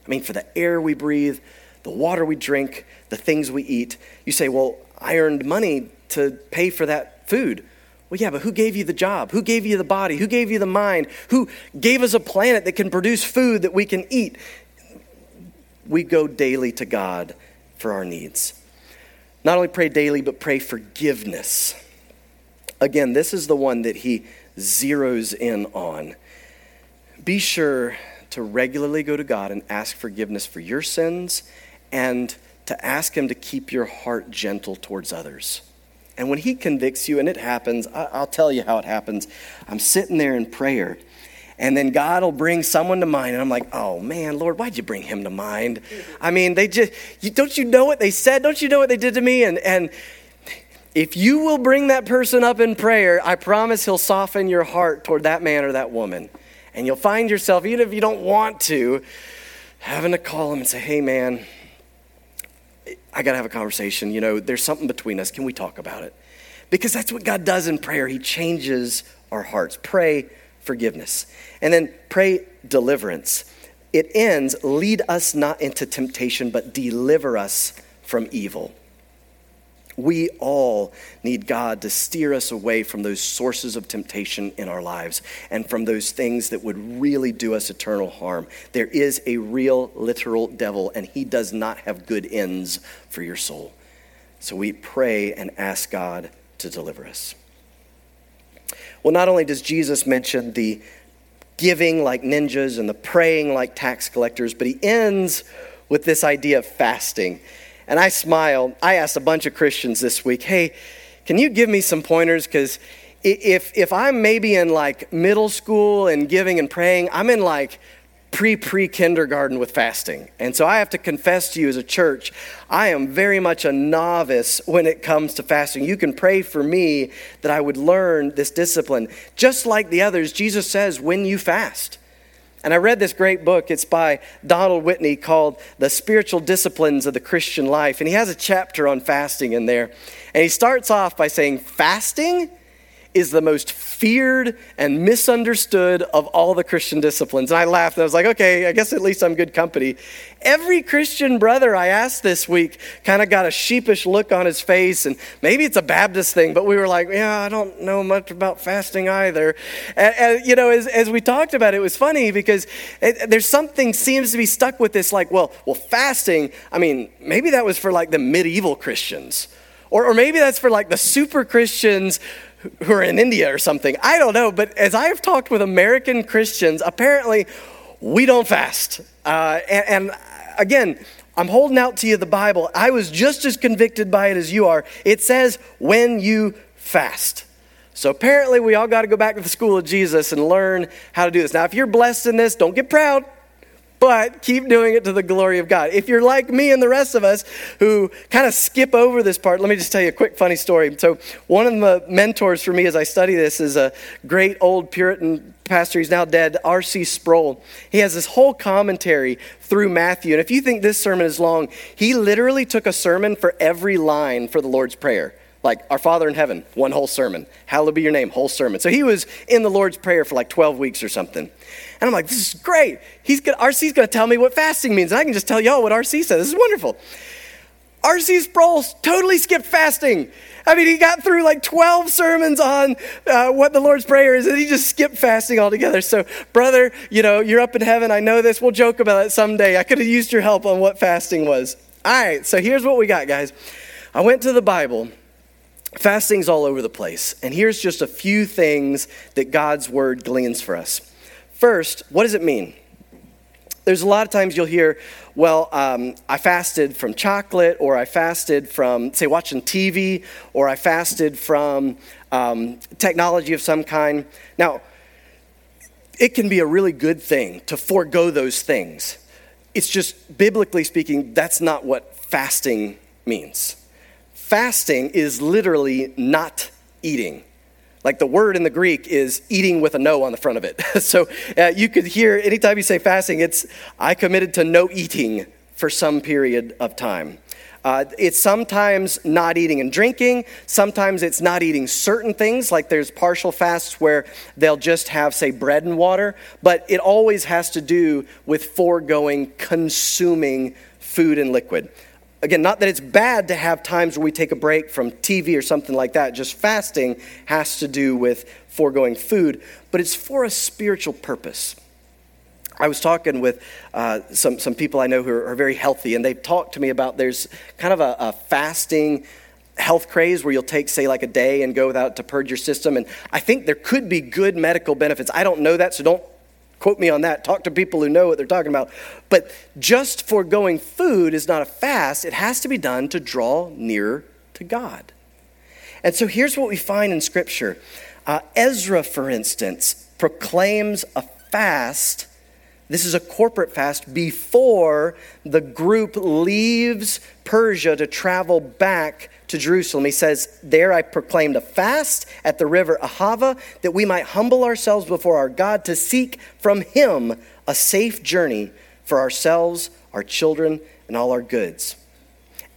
I mean, for the air we breathe, the water we drink, the things we eat. You say, Well, I earned money to pay for that food. Well, yeah, but who gave you the job? Who gave you the body? Who gave you the mind? Who gave us a planet that can produce food that we can eat? We go daily to God for our needs. Not only pray daily, but pray forgiveness. Again, this is the one that he zeroes in on. Be sure to regularly go to God and ask forgiveness for your sins and to ask Him to keep your heart gentle towards others. And when He convicts you, and it happens, I'll tell you how it happens. I'm sitting there in prayer, and then God will bring someone to mind, and I'm like, oh man, Lord, why'd you bring him to mind? I mean, they just, you, don't you know what they said? Don't you know what they did to me? And, and if you will bring that person up in prayer, I promise He'll soften your heart toward that man or that woman. And you'll find yourself, even if you don't want to, having to call him and say, hey man, I got to have a conversation. You know, there's something between us. Can we talk about it? Because that's what God does in prayer. He changes our hearts. Pray forgiveness. And then pray deliverance. It ends, lead us not into temptation, but deliver us from evil. We all need God to steer us away from those sources of temptation in our lives and from those things that would really do us eternal harm. There is a real, literal devil, and he does not have good ends for your soul. So we pray and ask God to deliver us. Well, not only does Jesus mention the giving like ninjas and the praying like tax collectors, but he ends with this idea of fasting. And I smiled. I asked a bunch of Christians this week, hey, can you give me some pointers? Because if, if I'm maybe in like middle school and giving and praying, I'm in like pre pre kindergarten with fasting. And so I have to confess to you as a church, I am very much a novice when it comes to fasting. You can pray for me that I would learn this discipline. Just like the others, Jesus says, when you fast. And I read this great book. It's by Donald Whitney called The Spiritual Disciplines of the Christian Life. And he has a chapter on fasting in there. And he starts off by saying, Fasting is the most feared and misunderstood of all the Christian disciplines. And I laughed and I was like, okay, I guess at least I'm good company. Every Christian brother I asked this week kind of got a sheepish look on his face, and maybe it's a Baptist thing, but we were like, yeah, I don't know much about fasting either. And, and you know, as, as we talked about it, it was funny because it, there's something seems to be stuck with this, like, well, well, fasting, I mean, maybe that was for like the medieval Christians. Or, or maybe that's for like the super Christians who are in India or something. I don't know. But as I've talked with American Christians, apparently we don't fast. Uh, and, and again, I'm holding out to you the Bible. I was just as convicted by it as you are. It says, when you fast. So apparently, we all got to go back to the school of Jesus and learn how to do this. Now, if you're blessed in this, don't get proud. But keep doing it to the glory of God. If you're like me and the rest of us who kind of skip over this part, let me just tell you a quick funny story. So, one of the mentors for me as I study this is a great old Puritan pastor, he's now dead, R.C. Sproul. He has this whole commentary through Matthew. And if you think this sermon is long, he literally took a sermon for every line for the Lord's Prayer. Like, Our Father in Heaven, one whole sermon. Hallowed be your name, whole sermon. So he was in the Lord's Prayer for like 12 weeks or something. And I'm like, this is great. He's gonna, RC's going to tell me what fasting means. And I can just tell y'all what RC says. This is wonderful. R.C. Sproul totally skipped fasting. I mean, he got through like 12 sermons on uh, what the Lord's Prayer is, and he just skipped fasting altogether. So, brother, you know, you're up in heaven. I know this. We'll joke about it someday. I could have used your help on what fasting was. All right, so here's what we got, guys. I went to the Bible. Fasting's all over the place. And here's just a few things that God's word gleans for us. First, what does it mean? There's a lot of times you'll hear, well, um, I fasted from chocolate, or I fasted from, say, watching TV, or I fasted from um, technology of some kind. Now, it can be a really good thing to forego those things. It's just, biblically speaking, that's not what fasting means. Fasting is literally not eating. Like the word in the Greek is eating with a no on the front of it. so uh, you could hear anytime you say fasting, it's I committed to no eating for some period of time. Uh, it's sometimes not eating and drinking. Sometimes it's not eating certain things, like there's partial fasts where they'll just have, say, bread and water. But it always has to do with foregoing consuming food and liquid. Again, not that it's bad to have times where we take a break from TV or something like that. Just fasting has to do with foregoing food, but it's for a spiritual purpose. I was talking with uh, some, some people I know who are, are, very healthy, and they've talked to me about there's kind of a, a fasting health craze where you'll take, say, like a day and go without to purge your system. And I think there could be good medical benefits. I don't know that, so don't quote me on that. Talk to people who know what they're talking about. But just foregoing food is not a fast, it has to be done to draw nearer to God. And so here's what we find in Scripture uh, Ezra, for instance, proclaims a fast. This is a corporate fast before the group leaves Persia to travel back to Jerusalem. He says, There I proclaimed a fast at the river Ahava that we might humble ourselves before our God to seek from him a safe journey for ourselves, our children, and all our goods.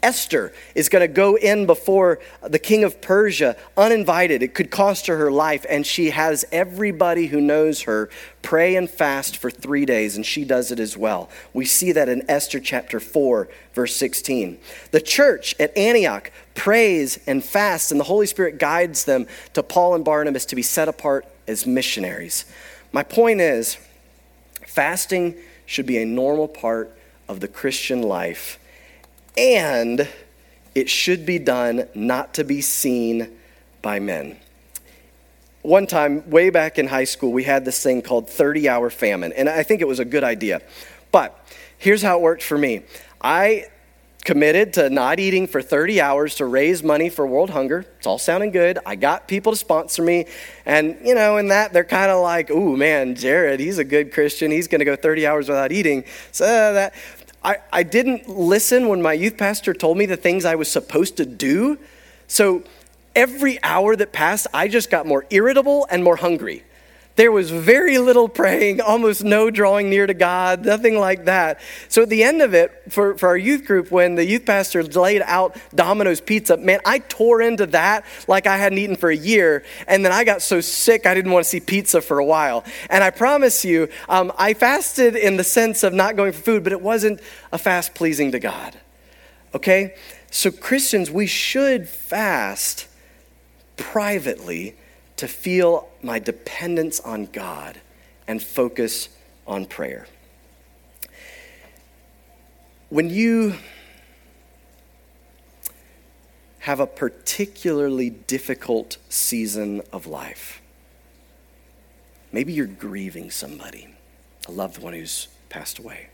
Esther is going to go in before the king of Persia uninvited. It could cost her her life, and she has everybody who knows her pray and fast for three days, and she does it as well. We see that in Esther chapter 4, verse 16. The church at Antioch prays and fasts, and the Holy Spirit guides them to Paul and Barnabas to be set apart as missionaries. My point is, fasting should be a normal part of the Christian life and it should be done not to be seen by men. One time, way back in high school, we had this thing called 30 hour famine, and I think it was a good idea. But here's how it worked for me I committed to not eating for 30 hours to raise money for world hunger. It's all sounding good. I got people to sponsor me. And, you know, in that, they're kind of like, ooh, man, Jared, he's a good Christian. He's going to go 30 hours without eating. So that, I, I didn't listen when my youth pastor told me the things I was supposed to do. So every hour that passed, I just got more irritable and more hungry. There was very little praying, almost no drawing near to God, nothing like that. So at the end of it, for, for our youth group, when the youth pastor laid out Domino's pizza, man, I tore into that like I hadn't eaten for a year. And then I got so sick, I didn't want to see pizza for a while. And I promise you, um, I fasted in the sense of not going for food, but it wasn't a fast pleasing to God. Okay? So, Christians, we should fast privately to feel my dependence on God and focus on prayer. When you have a particularly difficult season of life, maybe you're grieving somebody, a loved one who's passed away.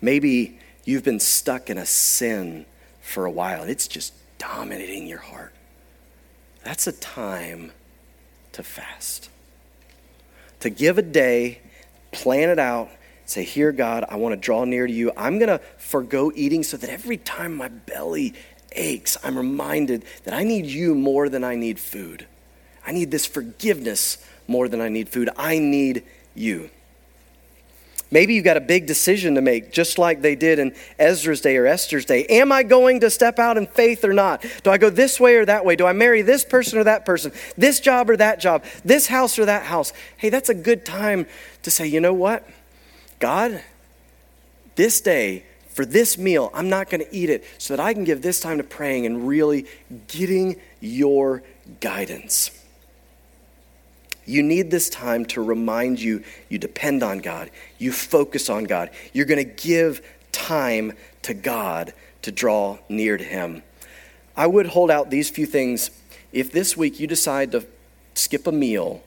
Maybe you've been stuck in a sin for a while and it's just dominating your heart. That's a time to fast. To give a day, plan it out, Say, Here, God, I want to draw near to you. I'm going to forego eating so that every time my belly aches, I'm reminded that I need you more than I need food. I need this forgiveness more than I need food. I need you. Maybe you've got a big decision to make, just like they did in Ezra's day or Esther's day. Am I going to step out in faith or not? Do I go this way or that way? Do I marry this person or that person? This job or that job? This house or that house? Hey, that's a good time to say, you know what? God, this day, for this meal, I'm not going to eat it so that I can give this time to praying and really getting your guidance. You need this time to remind you you depend on God, you focus on God. You're going to give time to God to draw near to Him. I would hold out these few things. If this week you decide to skip a meal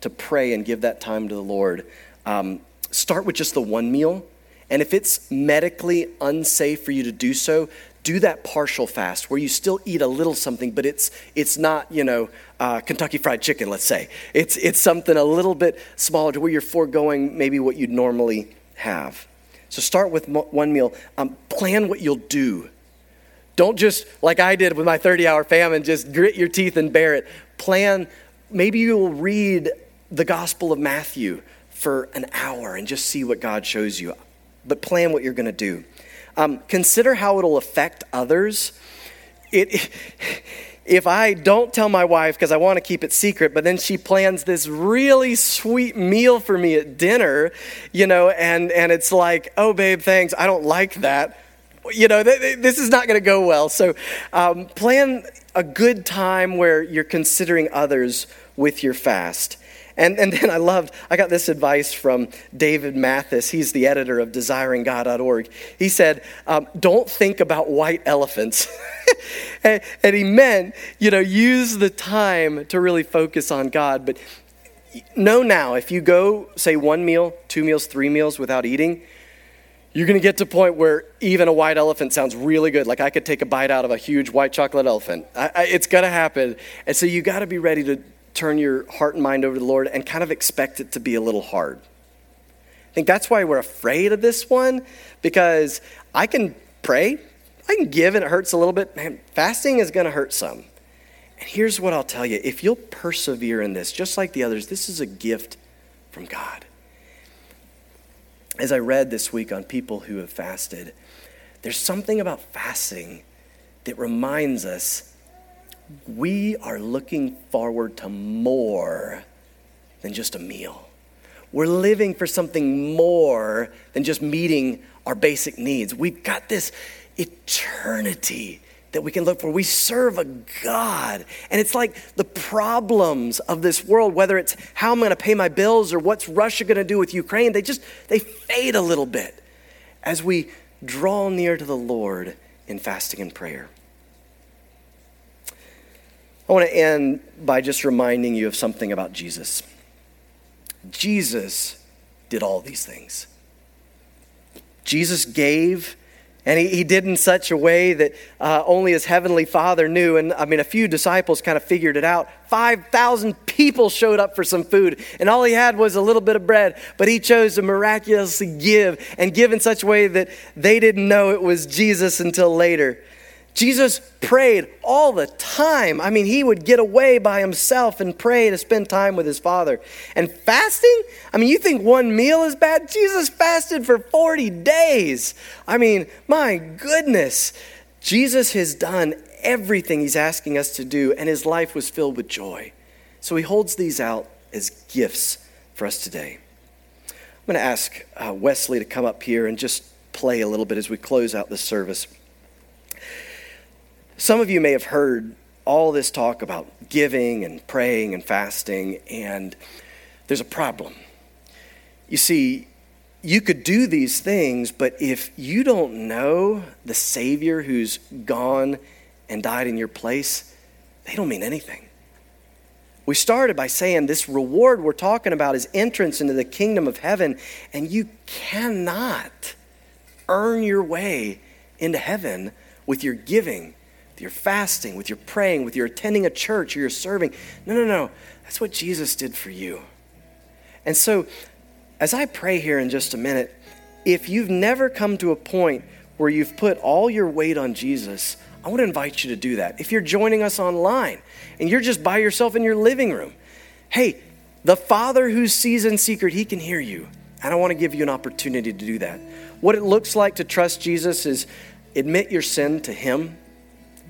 to pray and give that time to the Lord, um, start with just the one meal. And if it's medically unsafe for you to do so, do that partial fast where you still eat a little something, but it's, it's not, you know, uh, Kentucky Fried Chicken, let's say. It's, it's something a little bit smaller to where you're foregoing maybe what you'd normally have. So start with one meal. Um, plan what you'll do. Don't just, like I did with my 30 hour famine, just grit your teeth and bear it. Plan, maybe you'll read the Gospel of Matthew for an hour and just see what God shows you. But plan what you're going to do. Um, consider how it'll affect others. It, if I don't tell my wife because I want to keep it secret, but then she plans this really sweet meal for me at dinner, you know, and, and it's like, oh, babe, thanks, I don't like that. You know, th- th- this is not going to go well. So um, plan a good time where you're considering others with your fast. And, and then I loved, I got this advice from David Mathis. He's the editor of desiringgod.org. He said, um, Don't think about white elephants. and, and he meant, you know, use the time to really focus on God. But know now, if you go, say, one meal, two meals, three meals without eating, you're going to get to a point where even a white elephant sounds really good. Like I could take a bite out of a huge white chocolate elephant. I, I, it's going to happen. And so you got to be ready to turn your heart and mind over to the Lord and kind of expect it to be a little hard. I think that's why we're afraid of this one because I can pray, I can give, and it hurts a little bit. Man, fasting is going to hurt some. And here's what I'll tell you if you'll persevere in this, just like the others, this is a gift from God. As I read this week on people who have fasted, there's something about fasting that reminds us we are looking forward to more than just a meal. We're living for something more than just meeting our basic needs. We've got this eternity that we can look for. We serve a God. And it's like the problems of this world, whether it's how I'm going to pay my bills or what's Russia going to do with Ukraine, they just they fade a little bit as we draw near to the Lord in fasting and prayer. I want to end by just reminding you of something about Jesus. Jesus did all these things. Jesus gave, and he, he did in such a way that uh, only his heavenly Father knew. And I mean, a few disciples kind of figured it out. 5,000 people showed up for some food, and all he had was a little bit of bread, but he chose to miraculously give and give in such a way that they didn't know it was Jesus until later. Jesus prayed all the time. I mean, he would get away by himself and pray to spend time with his Father. And fasting? I mean, you think one meal is bad? Jesus fasted for 40 days. I mean, my goodness. Jesus has done everything he's asking us to do, and his life was filled with joy. So he holds these out as gifts for us today. I'm going to ask uh, Wesley to come up here and just play a little bit as we close out this service. Some of you may have heard all this talk about giving and praying and fasting, and there's a problem. You see, you could do these things, but if you don't know the Savior who's gone and died in your place, they don't mean anything. We started by saying this reward we're talking about is entrance into the kingdom of heaven, and you cannot earn your way into heaven with your giving with your fasting, with your praying, with your attending a church or your serving. No, no, no. That's what Jesus did for you. And so as I pray here in just a minute, if you've never come to a point where you've put all your weight on Jesus, I want to invite you to do that. If you're joining us online and you're just by yourself in your living room, hey, the Father who sees in secret, he can hear you. And I want to give you an opportunity to do that. What it looks like to trust Jesus is admit your sin to him,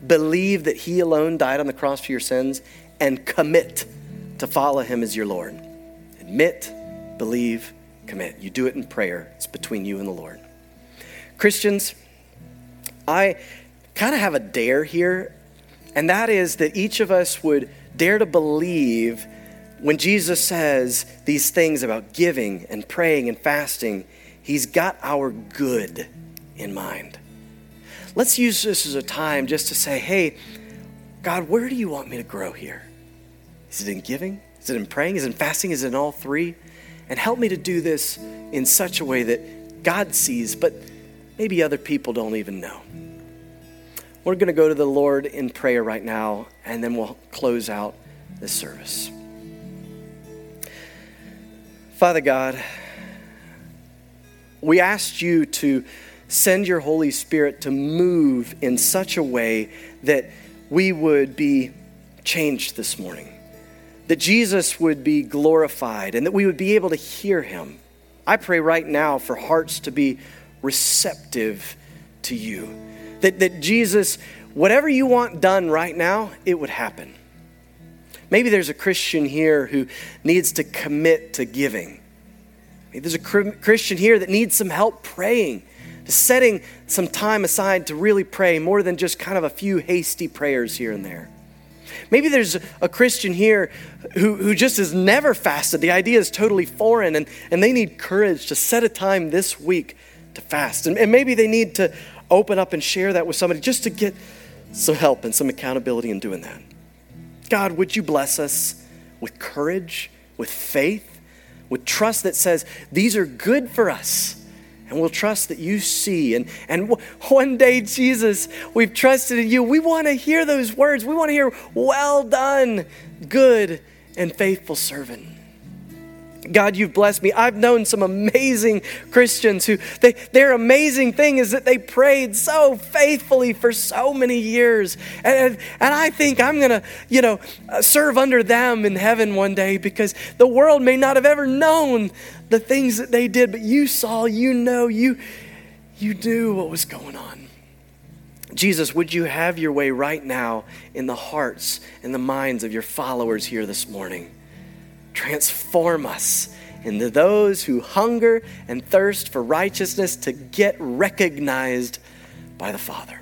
believe that he alone died on the cross for your sins, and commit to follow him as your Lord. Admit, believe, commit. You do it in prayer, it's between you and the Lord. Christians, I kind of have a dare here, and that is that each of us would dare to believe when Jesus says these things about giving and praying and fasting, he's got our good in mind. Let's use this as a time just to say, hey, God, where do you want me to grow here? Is it in giving? Is it in praying? Is it in fasting? Is it in all three? And help me to do this in such a way that God sees, but maybe other people don't even know. We're going to go to the Lord in prayer right now, and then we'll close out this service. Father God, we asked you to send your Holy Spirit to move in such a way that we would be changed this morning, that Jesus would be glorified, and that we would be able to hear him. I pray right now for hearts to be receptive to you. That, that Jesus, whatever you want done right now, it would happen. Maybe there's a Christian here who needs to commit to giving. Maybe there's a Christian here that needs some help praying, setting some time aside to really pray more than just kind of a few hasty prayers here and there. Maybe there's a Christian here who, who just has never fasted. The idea is totally foreign, and, and they need courage to set a time this week to fast. And, and maybe they need to open up and share that with somebody just to get some help and some accountability in doing that. God, would you bless us with courage, with faith, with trust that says these are good for us. And we'll trust that you see. And, and one day, Jesus, we've trusted in you. We want to hear those words. We want to hear, well done, good and faithful servant. God, you've blessed me. I've known some amazing Christians who, they, their amazing thing is that they prayed so faithfully for so many years. And, and I think I'm going to, you know, uh, serve under them in heaven one day because the world may not have ever known the things that they did, but you saw, you know, you, you knew what was going on. Jesus, would you have your way right now in the hearts and the minds of your followers here this morning? Transform us into those who hunger and thirst for righteousness to get recognized by the Father.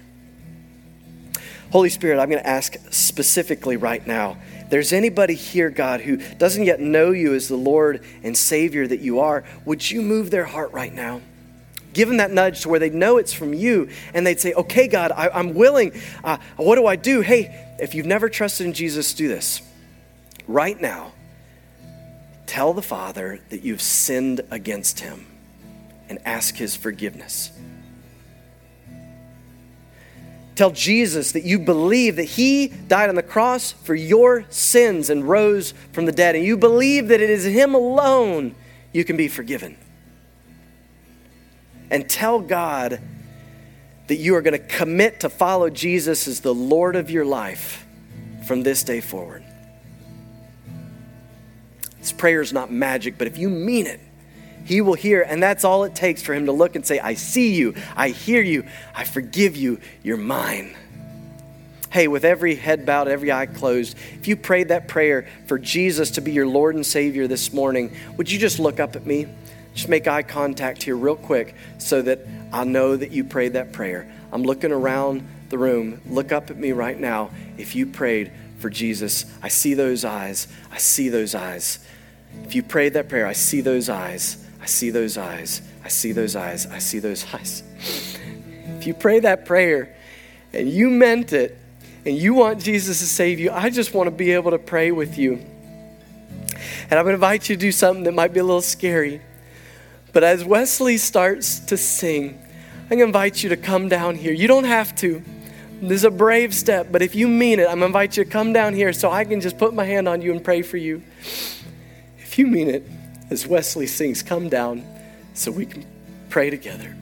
Holy Spirit, I'm going to ask specifically right now. There's anybody here, God, who doesn't yet know you as the Lord and Savior that you are, would you move their heart right now? Give them that nudge to where they know it's from you and they'd say, Okay, God, I, am willing. Uh, what do I do? Hey, if you've never trusted in Jesus, do this. Right now, Tell the Father that you've sinned against him and ask his forgiveness. Tell Jesus that you believe that he died on the cross for your sins and rose from the dead, and you believe that it is him alone you can be forgiven. And tell God that you are going to commit to follow Jesus as the Lord of your life from this day forward. This prayer is not magic, but if you mean it, he will hear. And that's all it takes for him to look and say, I see you, I hear you, I forgive you, you're mine. Hey, with every head bowed, every eye closed, if you prayed that prayer for Jesus to be your Lord and Savior this morning, would you just look up at me? Just make eye contact here, real quick, so that I know that you prayed that prayer. I'm looking around the room. Look up at me right now if you prayed for Jesus. I see those eyes. I see those eyes. If you prayed that prayer, I see those eyes. I see those eyes. I see those eyes. I see those eyes. If you pray that prayer and you meant it and you want Jesus to save you, I just want to be able to pray with you. And I'm going to invite you to do something that might be a little scary. But as Wesley starts to sing, I'm going to invite you to come down here. You don't have to. This is a brave step, but if you mean it, I'm going to invite you to come down here so I can just put my hand on you and pray for you If you mean it, as Wesley sings, Come Down, so we can pray together.